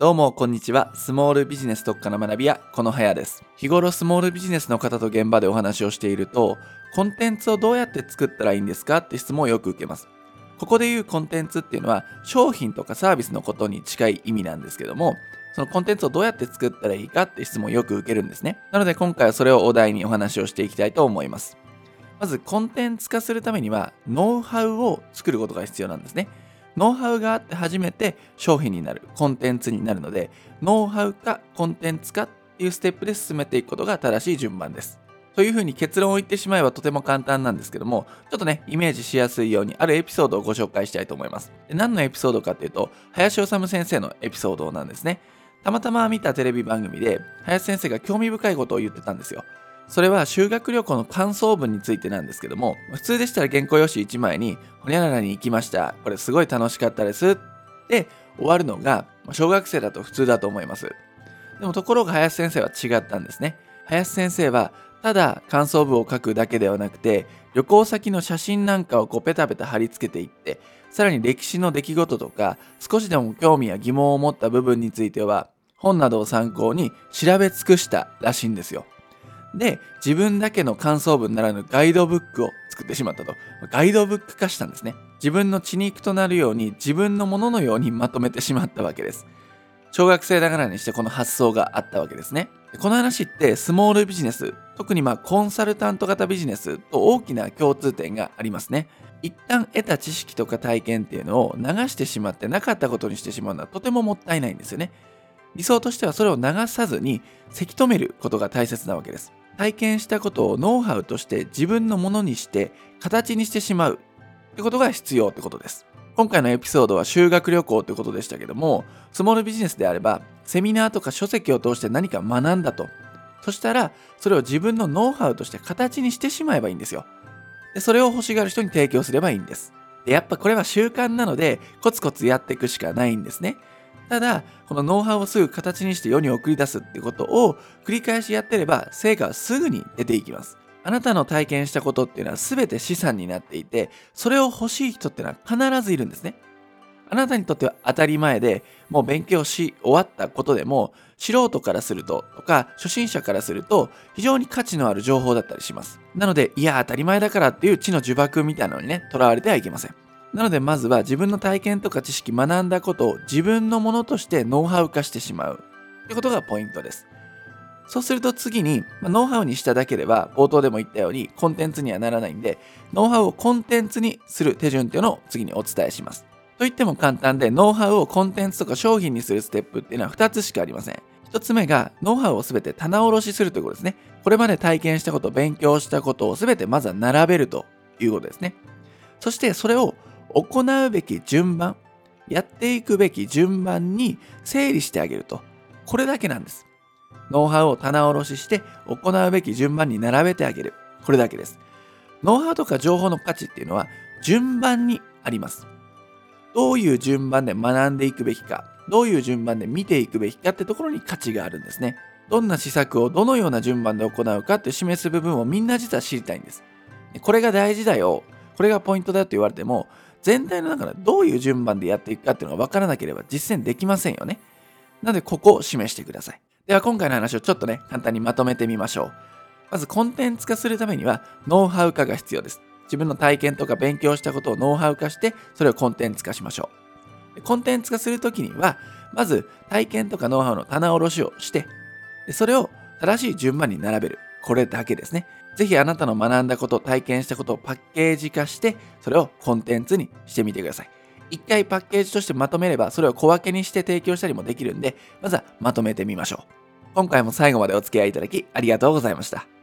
どうも、こんにちは。スモールビジネス特化の学び屋、このはやです。日頃、スモールビジネスの方と現場でお話をしていると、コンテンツをどうやって作ったらいいんですか？って質問をよく受けます。ここで言うコンテンツっていうのは、商品とかサービスのことに近い意味なんですけども、そのコンテンツをどうやって作ったらいいか？って質問をよく受けるんですね。なので、今回はそれをお題にお話をしていきたいと思います。まず、コンテンツ化するためには、ノウハウを作ることが必要なんですね。ノウハウがあって初めて商品になる、コンテンツになるので、ノウハウかコンテンツかっていうステップで進めていくことが正しい順番です。というふうに結論を言ってしまえばとても簡単なんですけども、ちょっとね、イメージしやすいようにあるエピソードをご紹介したいと思います。で何のエピソードかっていうと、林修先生のエピソードなんですね。たまたま見たテレビ番組で、林先生が興味深いことを言ってたんですよ。それは修学旅行の感想文についてなんですけども、普通でしたら原稿用紙1枚に、ほにゃららに行きました。これすごい楽しかったです。って終わるのが、小学生だと普通だと思います。でもところが林先生は違ったんですね。林先生は、ただ感想文を書くだけではなくて、旅行先の写真なんかをこうペタペタ貼り付けていって、さらに歴史の出来事とか、少しでも興味や疑問を持った部分については、本などを参考に調べ尽くしたらしいんですよ。で、自分だけの感想文ならぬガイドブックを作ってしまったと。ガイドブック化したんですね。自分の血肉となるように自分のもののようにまとめてしまったわけです。小学生ながらにしてこの発想があったわけですね。この話ってスモールビジネス、特にまあコンサルタント型ビジネスと大きな共通点がありますね。一旦得た知識とか体験っていうのを流してしまってなかったことにしてしまうのはとてももったいないんですよね。理想としてはそれを流さずにせき止めることが大切なわけです。体験したことをノウハウとして自分のものにして形にしてしまうってことが必要ってことです。今回のエピソードは修学旅行ってことでしたけども、スモールビジネスであれば、セミナーとか書籍を通して何か学んだと。そしたら、それを自分のノウハウとして形にしてしまえばいいんですよ。で、それを欲しがる人に提供すればいいんです。で、やっぱこれは習慣なので、コツコツやっていくしかないんですね。ただ、このノウハウをすぐ形にして世に送り出すってことを繰り返しやってれば、成果はすぐに出ていきます。あなたの体験したことっていうのは全て資産になっていて、それを欲しい人っていうのは必ずいるんですね。あなたにとっては当たり前で、もう勉強し終わったことでも、素人からするととか、初心者からすると、非常に価値のある情報だったりします。なので、いや、当たり前だからっていう知の呪縛みたいなのにね、とらわれてはいけません。なのでまずは自分の体験とか知識学んだことを自分のものとしてノウハウ化してしまうってことがポイントです。そうすると次に、ま、ノウハウにしただけでは冒頭でも言ったようにコンテンツにはならないんでノウハウをコンテンツにする手順っていうのを次にお伝えします。と言っても簡単でノウハウをコンテンツとか商品にするステップっていうのは2つしかありません。1つ目がノウハウを全て棚卸しするということですね。これまで体験したこと、勉強したことを全てまずは並べるということですね。そしてそれを行うべき順番、やっていくべき順番に整理してあげると。これだけなんです。ノウハウを棚卸しして行うべき順番に並べてあげる。これだけです。ノウハウとか情報の価値っていうのは順番にあります。どういう順番で学んでいくべきか、どういう順番で見ていくべきかってところに価値があるんですね。どんな施策をどのような順番で行うかって示す部分をみんな実は知りたいんです。これが大事だよ。これがポイントだよと言われても、全体の中でどういう順番でやっていくかっていうのが分からなければ実践できませんよね。なので、ここを示してください。では、今回の話をちょっとね、簡単にまとめてみましょう。まず、コンテンツ化するためには、ノウハウ化が必要です。自分の体験とか勉強したことをノウハウ化して、それをコンテンツ化しましょう。コンテンツ化するときには、まず体験とかノウハウの棚卸しをして、それを正しい順番に並べる。これだけですね。ぜひあなたの学んだこと、体験したことをパッケージ化して、それをコンテンツにしてみてください。一回パッケージとしてまとめれば、それを小分けにして提供したりもできるんで、まずはまとめてみましょう。今回も最後までお付き合いいただきありがとうございました。